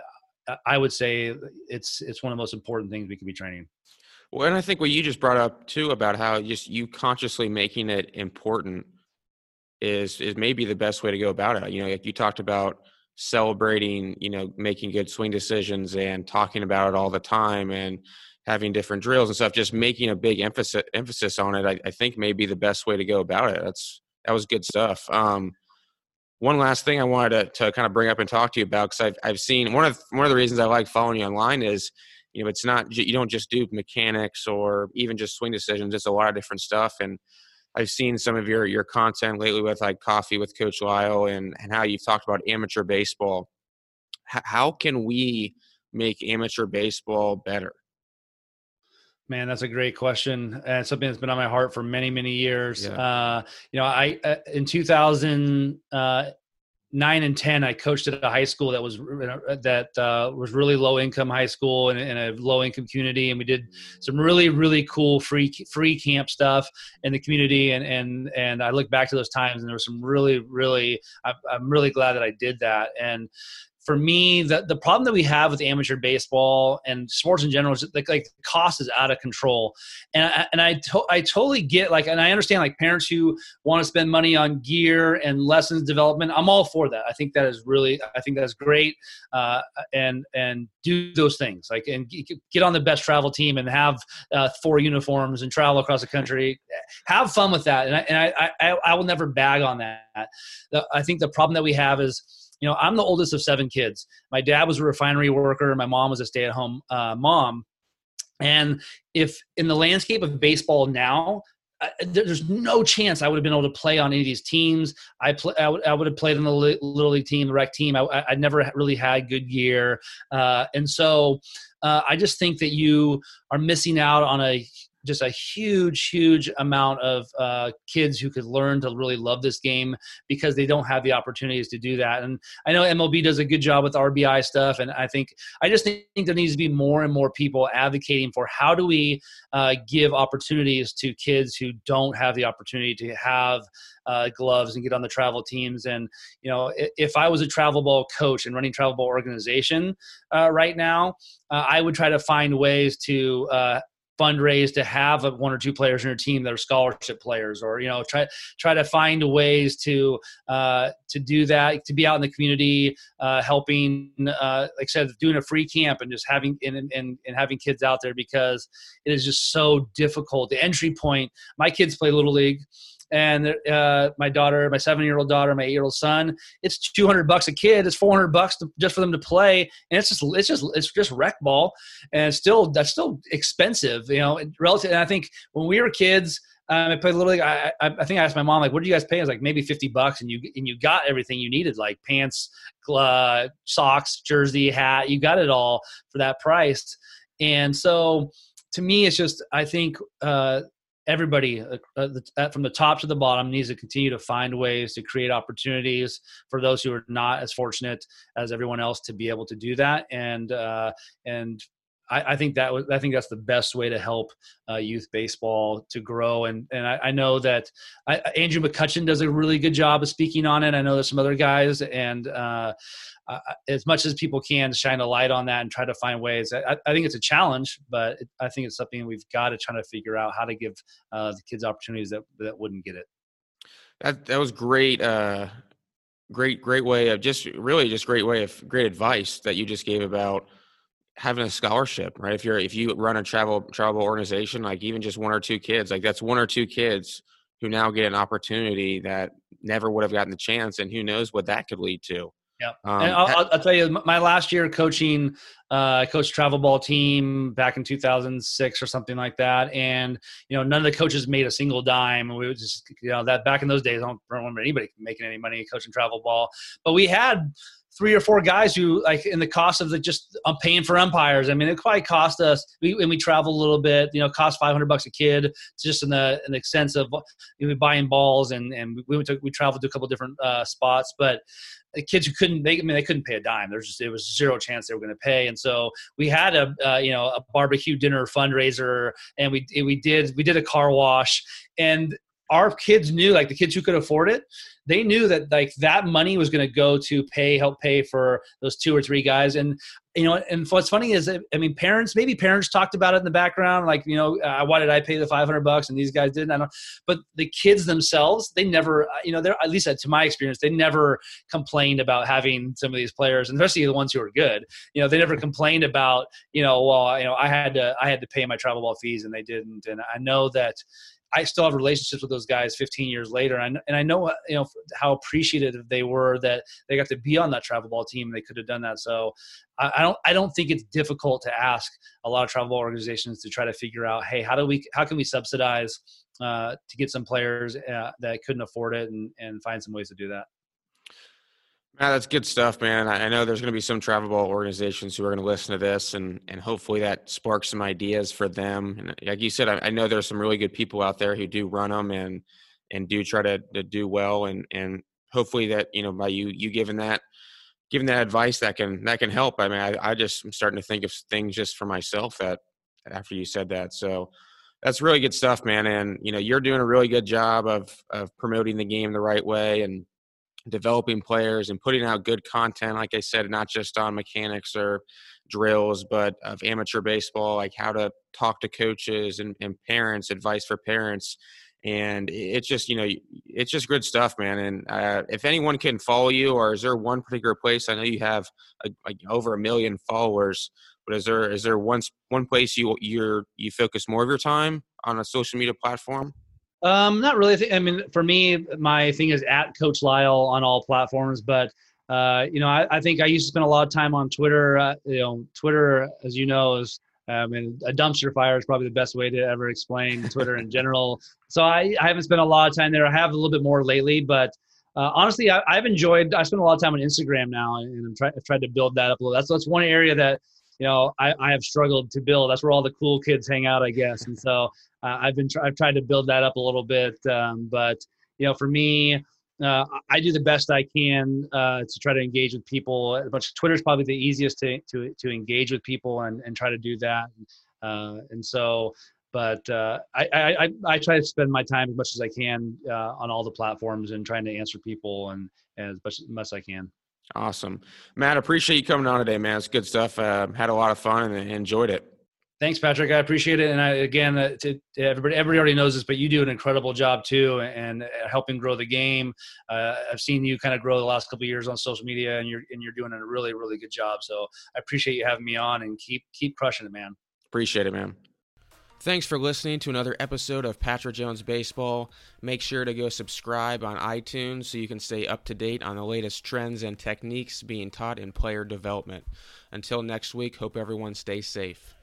I would say it's it's one of the most important things we can be training. Well, and I think what you just brought up too about how just you consciously making it important is is maybe the best way to go about it. You know, like you talked about celebrating, you know, making good swing decisions and talking about it all the time and having different drills and stuff. Just making a big emphasis emphasis on it, I, I think may be the best way to go about it. That's that was good stuff. Um, one last thing I wanted to, to kind of bring up and talk to you about because I've I've seen one of one of the reasons I like following you online is you know it's not you don't just do mechanics or even just swing decisions. It's a lot of different stuff and. I've seen some of your your content lately with like coffee with Coach Lisle and and how you've talked about amateur baseball. H- how can we make amateur baseball better? Man, that's a great question, and something that's been on my heart for many, many years. Yeah. Uh, you know, I uh, in 2000, uh, nine and ten, I coached at a high school that was that uh, was really low income high school in, in, a low income community, and we did some really really cool free free camp stuff in the community. And and and I look back to those times, and there was some really really I, I'm really glad that I did that. And for me, the, the problem that we have with amateur baseball and sports in general is like, like the cost is out of control. And I, and I, to, I totally get like, and I understand like parents who want to spend money on gear and lessons development. I'm all for that. I think that is really, I think that's great. Uh, and, and do those things like, and get on the best travel team and have uh, four uniforms and travel across the country. Have fun with that. And I, and I, I, I will never bag on that. I think the problem that we have is, you know, I'm the oldest of seven kids. My dad was a refinery worker. My mom was a stay at home uh, mom. And if in the landscape of baseball now, there's no chance I would have been able to play on any of these teams. I play, I would, I would have played in the little league team, the rec team. I, I never really had good gear, uh, and so uh, I just think that you are missing out on a just a huge, huge amount of uh, kids who could learn to really love this game because they don't have the opportunities to do that. And I know MLB does a good job with RBI stuff, and I think I just think there needs to be more and more people advocating for how do we uh, give opportunities to kids who don't have the opportunity to have uh, gloves and get on the travel teams. And you know, if I was a travel ball coach and running travel ball organization uh, right now, uh, I would try to find ways to uh, fundraise to have one or two players in your team that are scholarship players, or you know, try try to find ways to uh, to do that, to be out in the community, uh, helping, uh, like I said, doing a free camp and just having and, and and having kids out there because it is just so difficult. The entry point. My kids play little league and uh, my daughter, my seven-year-old daughter, my eight-year-old son. It's two hundred bucks a kid. It's four hundred bucks to, just for them to play, and it's just it's just it's just rec ball, and still that's still expensive, you know, relative. And I think when we were kids. Um, I played a little. I, I, I think I asked my mom like, "What do you guys pay?" I was like, "Maybe fifty bucks," and you and you got everything you needed, like pants, uh, socks, jersey, hat. You got it all for that price. And so, to me, it's just I think uh, everybody uh, uh, from the top to the bottom needs to continue to find ways to create opportunities for those who are not as fortunate as everyone else to be able to do that. And uh, and I, I, think that was I think that's the best way to help uh, youth baseball to grow and and I, I know that I, Andrew McCutchen does a really good job of speaking on it I know there's some other guys and uh, uh, as much as people can shine a light on that and try to find ways. I, I think it's a challenge, but it, I think it's something we've got to try to figure out how to give uh, the kids opportunities that that wouldn't get it. That that was great. Uh, great, great way of just really just great way of great advice that you just gave about having a scholarship, right? If you're if you run a travel travel organization, like even just one or two kids, like that's one or two kids who now get an opportunity that never would have gotten the chance, and who knows what that could lead to. Yeah, um, and I'll, I'll, tell you, my last year coaching, uh, coach travel ball team back in 2006 or something like that, and you know none of the coaches made a single dime. We would just, you know, that back in those days, I don't remember anybody making any money coaching travel ball, but we had three or four guys who like in the cost of the just I'm paying for umpires. I mean, it probably cost us. We and we travel a little bit. You know, cost 500 bucks a kid, just in the in the sense of you know, buying balls and and we went to, we traveled to a couple different uh, spots, but the kids who couldn't they, I mean they couldn't pay a dime. There's just it was zero chance they were going to pay, and so we had a uh, you know a barbecue dinner fundraiser, and we we did we did a car wash, and our kids knew like the kids who could afford it they knew that like that money was going to go to pay help pay for those two or three guys. And you know and what's funny is i mean parents maybe parents talked about it in the background like you know uh, why did i pay the 500 bucks and these guys didn't? I don't but the kids themselves they never uh, you know they're at least to my experience they never complained about having some of these players especially the ones who are good. You know they never complained about you know well you know i had to i had to pay my travel ball fees and they didn't. And i know that I still have relationships with those guys 15 years later, and, I, and I know you know how appreciative they were that they got to be on that travel ball team. They could have done that. So I, I don't I don't think it's difficult to ask a lot of travel ball organizations to try to figure out, hey, how do we how can we subsidize uh, to get some players uh, that couldn't afford it and and find some ways to do that. That's good stuff, man. I know there's going to be some travel ball organizations who are going to listen to this, and and hopefully that sparks some ideas for them. And uh, like you said, I, I know there's some really good people out there who do run them and and do try to, to do well, and and hopefully that you know by you you giving that giving that advice that can that can help. I mean, I, I just am starting to think of things just for myself that after you said that. So that's really good stuff, man. And you know, you're doing a really good job of of promoting the game the right way and developing players and putting out good content. Like I said, not just on mechanics or drills, but of amateur baseball, like how to talk to coaches and, and parents, advice for parents. And it's just, you know, it's just good stuff, man. And uh, if anyone can follow you, or is there one particular place? I know you have a, like over a million followers, but is there is there one one place you you're you focus more of your time on a social media platform? Um, not really. I mean, for me, my thing is at Coach Lisle on all platforms, but uh, you know, I, I, think I used to spend a lot of time on Twitter. Uh, you know, Twitter, as you know, is I mean, a dumpster fire is probably the best way to ever explain Twitter in general. So I, I haven't spent a lot of time there. I have a little bit more lately, but uh, honestly, I, have enjoyed. I spend a lot of time on Instagram now, and I'm tried to build that up a little. That's that's one area that you know I, I have struggled to build. That's where all the cool kids hang out, I guess. And so uh, I've been. I've tried to build that up a little bit, um, but you know, for me, uh, I do the best I can uh, to try to engage with people. But Twitter is probably the easiest to, to, to engage with people and, and try to do that. Uh, and so, but uh, I, I, I, try to spend my time as much as I can uh, on all the platforms and trying to answer people and, and as much, as much as I can. Awesome. Matt, appreciate you coming on today, man. It's good stuff. Had a lot of fun and enjoyed it. Thanks, Patrick. I appreciate it. And I, again, uh, to, to, everybody, everybody already knows this, but you do an incredible job too, and uh, helping grow the game. Uh, I've seen you kind of grow the last couple years on social media, and you're and you're doing a really, really good job. So I appreciate you having me on, and keep keep crushing it, man. Appreciate it, man. Thanks for listening to another episode of Patrick Jones Baseball. Make sure to go subscribe on iTunes so you can stay up to date on the latest trends and techniques being taught in player development. Until next week, hope everyone stays safe.